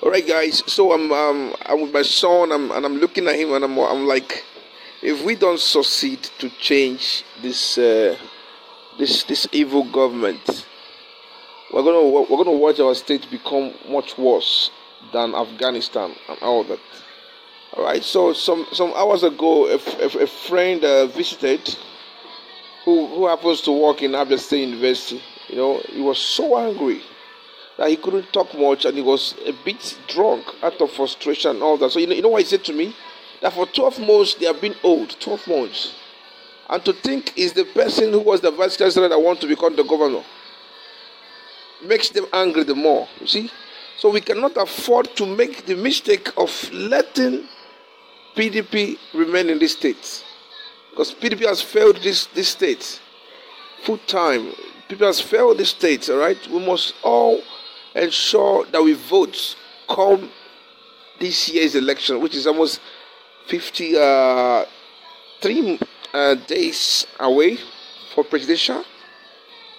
All right, guys. So I'm um I'm with my son, I'm, and I'm looking at him, and I'm I'm like, if we don't succeed to change this uh, this this evil government, we're gonna we're gonna watch our state become much worse than Afghanistan and all that. All right. So some some hours ago, a, friend uh, visited who who happens to work in Abia State University. You know, he was so angry that he couldn't talk much and he was a bit drunk out of frustration and all that. So you know, you know what he said to me? That for 12 months they have been old, 12 months. And to think is the person who was the vice chancellor that want to become the governor makes them angry the more. You see? So we cannot afford to make the mistake of letting PDP remain in this state. Because PDP has failed this, this state full time. PDP has failed this state, all right? We must all ensure that we vote come this year's election, which is almost 53 uh, uh, days away for presidential,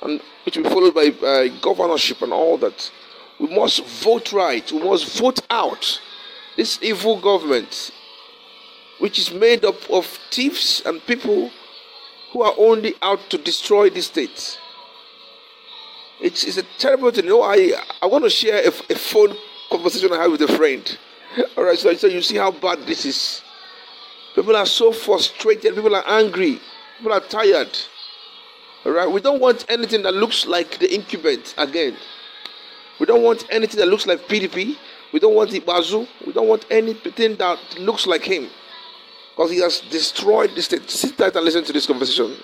and which will be followed by uh, governorship and all that. We must vote right. We must vote out this evil government, which is made up of thieves and people who are only out to destroy the state. It's, it's a terrible thing. You know, I, I want to share a, a phone conversation I had with a friend. All right, so, so you see how bad this is. People are so frustrated. People are angry. People are tired. All right, we don't want anything that looks like the incumbent again. We don't want anything that looks like PDP. We don't want Bazoo. We don't want anything that looks like him. Because he has destroyed the state. Sit tight and listen to this conversation.